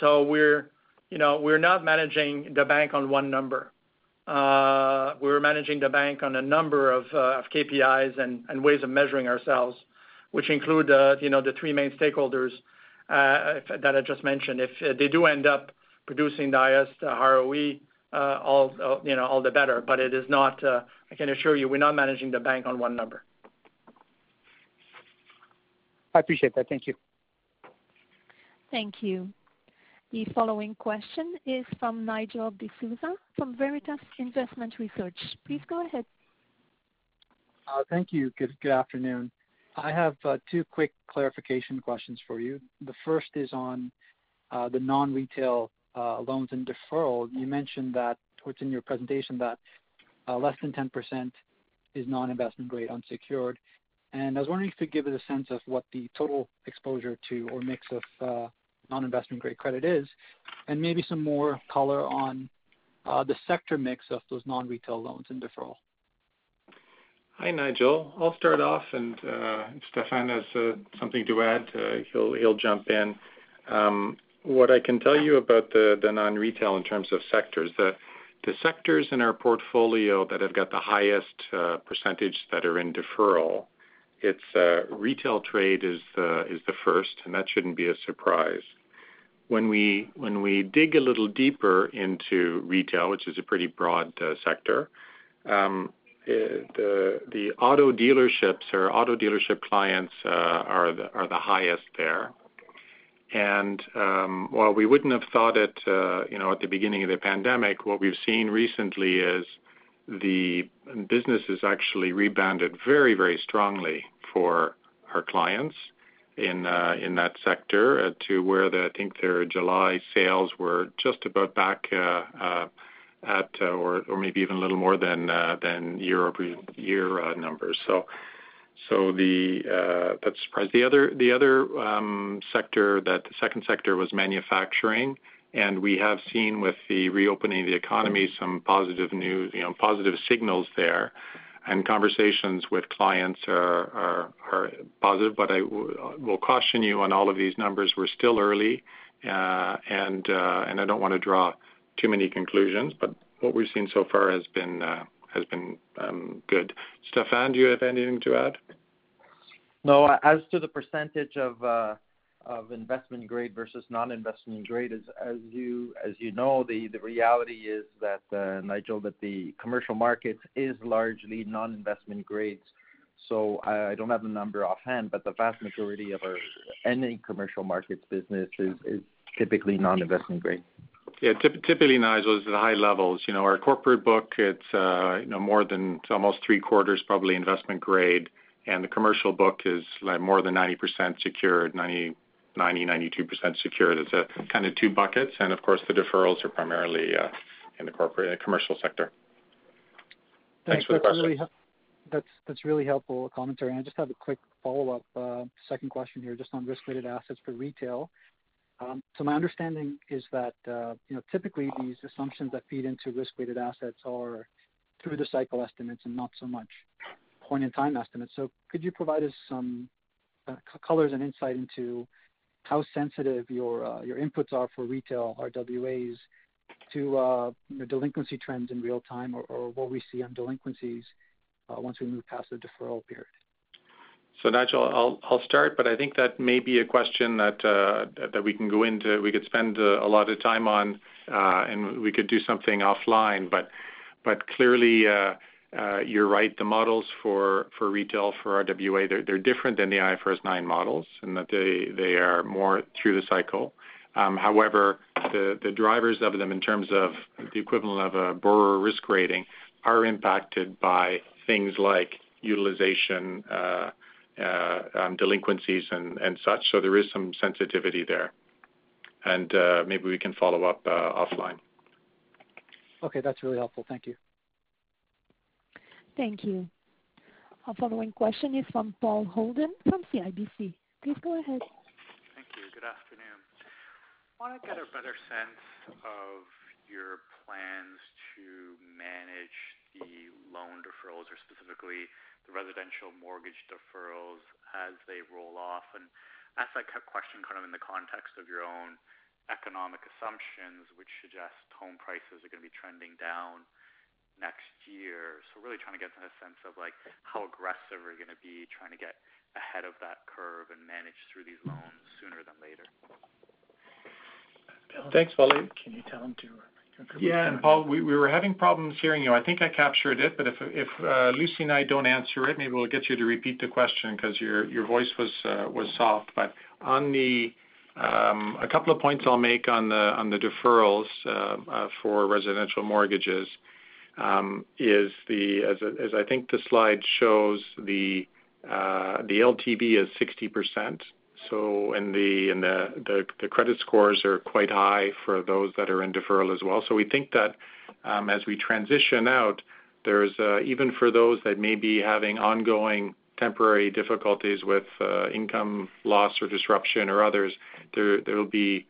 So we're, you know, we're not managing the bank on one number. We're managing the bank on a number of KPIs and ways of measuring ourselves, which include, uh, you know, the three main stakeholders uh, that I just mentioned. If uh, they do end up producing the highest ROE, all, you know, all the better. But it is not, I can assure you, we're not managing the bank on one number. I appreciate that. Thank you. Thank you. The following question is from Nigel D'Souza from Veritas Investment Research. Please go ahead. Uh, thank you. Good afternoon. I have uh, two quick clarification questions for you. The first is on uh, the non-retail loans and deferral. You mentioned that, or it's in your presentation, that less than 10% is non-investment grade unsecured. And I was wondering if you could give us a sense of what the total exposure to or mix of non-investment grade credit is, and maybe some more color on uh, the sector mix of those non-retail loans in deferral. Hi, Nigel. I'll start off, and uh, if Stéphane has uh, something to add, he'll he'll jump in. Um, what I can tell you about the non-retail in terms of sectors, the sectors in our portfolio that have got the highest percentage that are in deferral, it's uh, retail trade is the first, and that shouldn't be a surprise. When we dig a little deeper into retail, which is a pretty broad uh, sector, um, eh, the auto dealerships or auto dealership clients uh, are the highest there. And um while we wouldn't have thought it, you know, at the beginning of the pandemic, what we've seen recently is the business has actually rebounded very, very strongly for our clients in uh, that sector uh, to where I think their July sales were just about back uh, at or maybe even a little more than year-over-year numbers. So that's surprising. The other um, sector, that the second sector was manufacturing, and we have seen with the reopening of the economy some positive news, you know, positive signals there. And conversations with clients are positive. But I will caution you on all of these numbers, we're still early, uh and uh and I don't wanna draw too many conclusions, but what we've seen so far has been uh has been um good. Stéphane, do you have anything to add? No. As to the percentage of investment grade versus non-investment grade, as you know, the reality is that, uh, Nigel, that the commercial market is largely non-investment grades. So I don't have the number offhand, but the vast majority of our any commercial markets business is typically non-investment grade. Yeah. Typically, Nigel, it's at high levels. You know, our corporate book, it's uh, you know, more than almost three-quarters probably investment grade, and the commercial book is like more than 90% secured, 92% secured. It's a kind of two buckets. And of course, the deferrals are primarily uh, in the corporate uh, commercial sector. Thanks for the question. That's really helpful commentary. I just have a quick follow-up, uh, second question here, just on risk-weighted assets for retail. Um so my understanding is that, you know, typically these assumptions that feed into risk-weighted assets are through the cycle estimates and not so much point-in-time estimates. So could you provide us some colors and insight into how sensitive your uh, your inputs are for retail RWAs to uh, delinquency trends in real time or what we see on delinquencies uh, once we move past the deferral period? So Nigel, I'll I'll start, but I think that may be a question that we can go into. We could spend a lot of time on, and we could do something offline. But, but clearly, Uh, you're right. The models for retail, for RWA, they're different than the IFRS 9 models in that they are more through the cycle. Um, however, the drivers of them in terms of the equivalent of a borrower risk rating are impacted by things like utilization, uh, uh, um, delinquencies and such. So there is some sensitivity there. And uh maybe we can follow up offline. Okay, that's really helpful. Thank you. Thank you. Our following question is from Paul Holden from CIBC. Please go ahead. Thank you. Good afternoon. I Want to get a better sense of your plans to manage the loan deferrals or specifically the residential mortgage deferrals as they roll off. And ask that question kind of in the context of your own economic assumptions, which suggest home prices are gonna be trending down next year. So really trying to get a sense of, like, how aggressive are you gonna be trying to get ahead of that curve and manage through these loans sooner than later? Thanks, Paul. Can you tell him to? Yeah. And Paul, we were having problems hearing you. I think I captured it, but if uh, Lucie and I don't answer it, maybe we'll get you to repeat the question 'cause your your voice was uh, soft. But on the um, a couple of points I'll make on the deferrals uh, for residential mortgages Um, is, the, as I think the slide shows, the uh, the LTV is 60%. So the and the the credit scores are quite high for those that are in deferral as well. So we think that um, as we transition out, there's uh, even for those that may be having ongoing temporary difficulties with uh, income loss or disruption or others, there there will be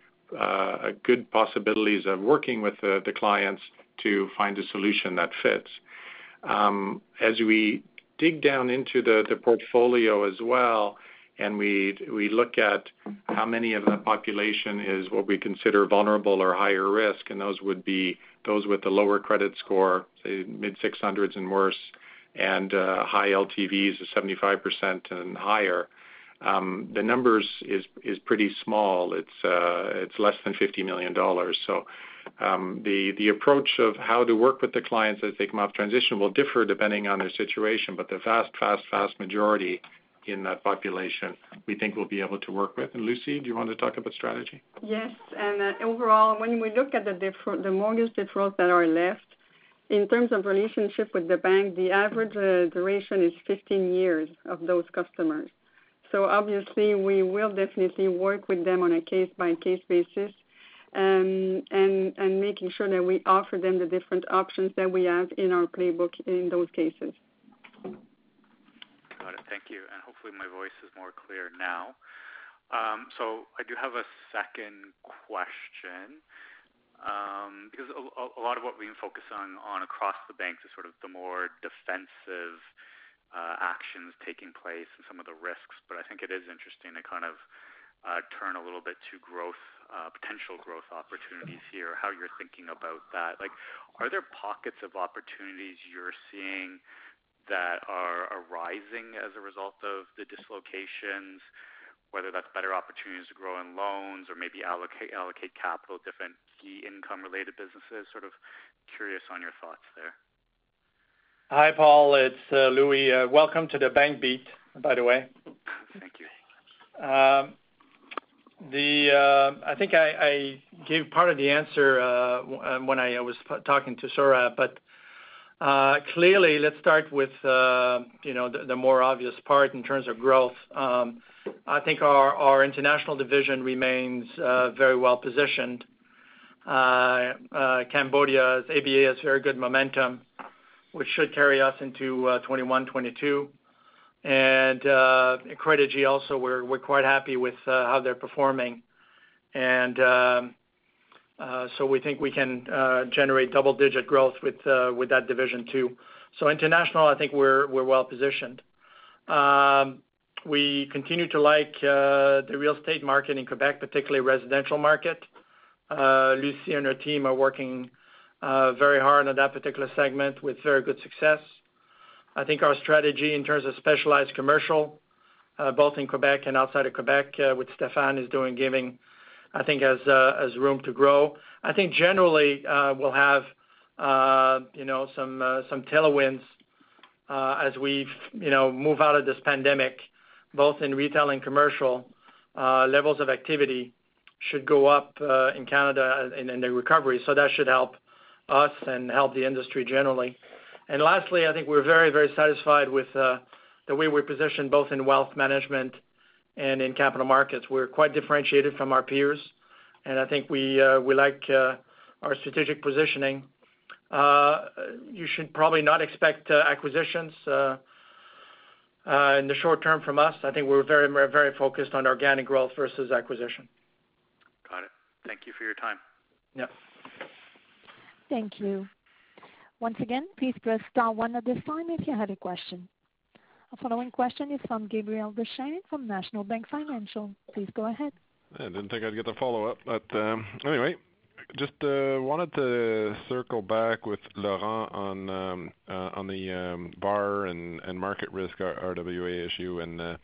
good possibilities of working with the clients to find a solution that fits. Um, as we dig down into the portfolio as well, and we look at how many of the population is what we consider vulnerable or higher risk, and those would be those with a lower credit score, say mid-600s and worse, and uh, high LTVs of 75% and higher, um, the numbers is pretty small. Uh, it's less than 50 million dollars. Um, the approach of how to work with the clients as they come off transition will differ depending on their situation. But the vast fast, vast majority in that population, we think we'll be able to work with. Lucie, do you want to talk about strategy? Yes. And uh, overall, when we look at the mortgage deferrals that are left, in terms of relationship with the bank, the average uh, duration is 15 years of those customers. So obviously, we will definitely work with them on a case-by-case basis, Um, and making sure that we offer them the different options that we have in our playbook in those cases. Got it. Thank you. And hopefully my voice is more clear now. Um so I do have a second question, um, because a lot of what we've been focusing on across the banks is sort of the more defensive uh, actions taking place and some of the risks. But I think it is interesting to kind of Uh, turn a little bit to growth, uh, potential growth opportunities here, how you're thinking about that. Like, are there pockets of opportunities you're seeing that are arising as a result of the dislocations, whether that's better opportunities to grow in loans or maybe allocate capital, different fee income related businesses? Sort of curious on your thoughts there. Hi, Paul. It's uh, Louis. Welcome to the bank beat, by the way. Thank you. Um, Uh, I think I gave part of the answer uh, when I was talking to Sohrab. But uh, clearly, let's start with you know, the more obvious part in terms of growth. Um, I think our international division remains very well positioned. Cambodia's ABA has very good momentum, which should carry us into 2021, 2022. Uh, Credigy also, we're quite happy with uh, how they're performing. And um uh so we think we can uh, generate double-digit growth with with that division too. So international, I think we're we're well positioned. Um, we continue to like the real estate market in Quebec, particularly residential market. Lucie and her team are working very hard on that particular segment with very good success. I think our strategy in terms of specialized commercial, uh, both in Quebec and outside of Quebec, uh, with Stéphane is doing, giving, I think has uh, room to grow. I think generally, we'll have, you know, some some tailwinds, as we, you know, move out of this pandemic, both in retail and commercial, levels of activity should go up, in Canada in the recovery. So that should help us and help the industry generally. And lastly, I think we're very, very satisfied with uh, the way we're positioned both in wealth management and in capital markets. We're quite differentiated from our peers, and I think we uh, like uh, our strategic positioning you should probably not expect acquisitions in the short term from us. I think we're very very focused on organic growth versus acquisition. Got it. Thank you for your time. Yep. Thank you. Once again, please press star one at this time if you have a question. Our following question is from Gabriel Dechaine from National Bank Financial. Please go ahead. I didn't think I'd get the follow-up, but um, anyway, just uh, wanted to circle back with Laurent on um, uh, the um, VaR and market risk RWA issue. And uh,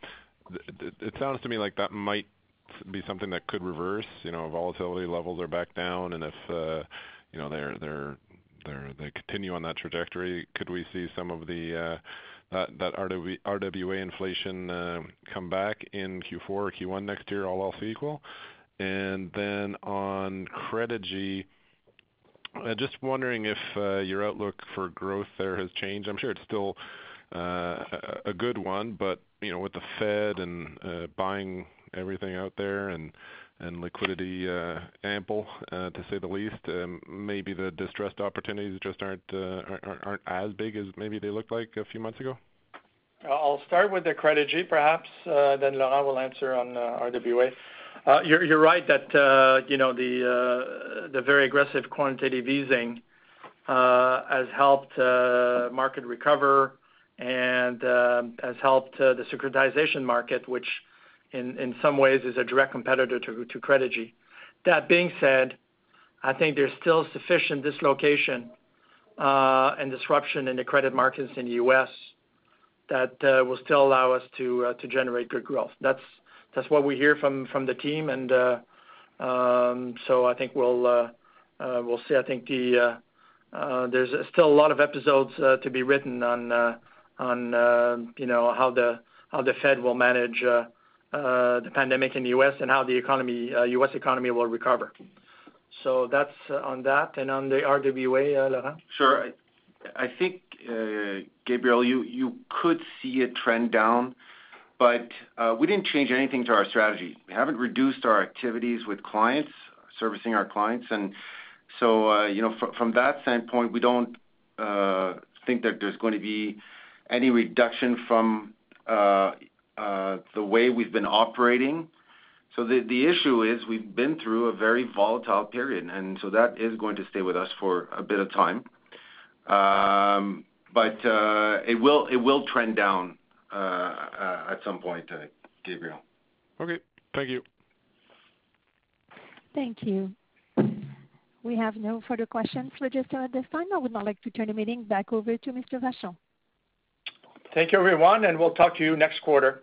it sounds to me like that might be something that could reverse. You know, volatility levels are back down, and if you know, they continue on that trajectory, could we see some of the uh, that RWA inflation uh, come back in Q4 or Q1 next year, all else equal? And then on Credigy, just wondering if uh, your outlook for growth there has changed. I'm sure it's still a good one, but you know, with the Fed and buying everything out there and liquidity uh, ample uh, to say the least, um, maybe the distressed opportunities just uh, aren't as big as maybe they looked like a few months ago. I'll start with the Credigy perhaps, then Laurent will answer on RWA. You're right that you know the very aggressive quantitative easing has helped market recover and has helped the securitization market, which in some ways is a direct competitor to Credigy. That being said, I think there's still sufficient dislocation uh, and disruption in the credit markets in the U.S. that uh, will still allow us to uh, generate good growth. That's what we hear from the team. And um, so I think we'll see. I think there's still a lot of episodes to be written on you know how the Fed will manage Uh, the pandemic in the U.S. and how the economy, uh, U.S. economy will recover. So that's uh, on that. And on the RWA, Laurent? Sure. I think, Gabriel, you you could see a trend down, but we didn't change anything to our strategy. We haven't reduced our activities with clients, servicing our clients. And so uh you know, from that standpoint, we don't think that there's going to be any reduction from the way we've been operating. So the the issue is we've been through a very volatile period, and so that is going to stay with us for a bit of time. Um, but uh, it will trend down uh, at some point, uh, Gabriel. Okay. Thank you. Thank you. We have no further questions registered at this time. I would now like to turn the meeting back over to Mr. Vachon. Thank you, everyone, and we'll talk to you next quarter.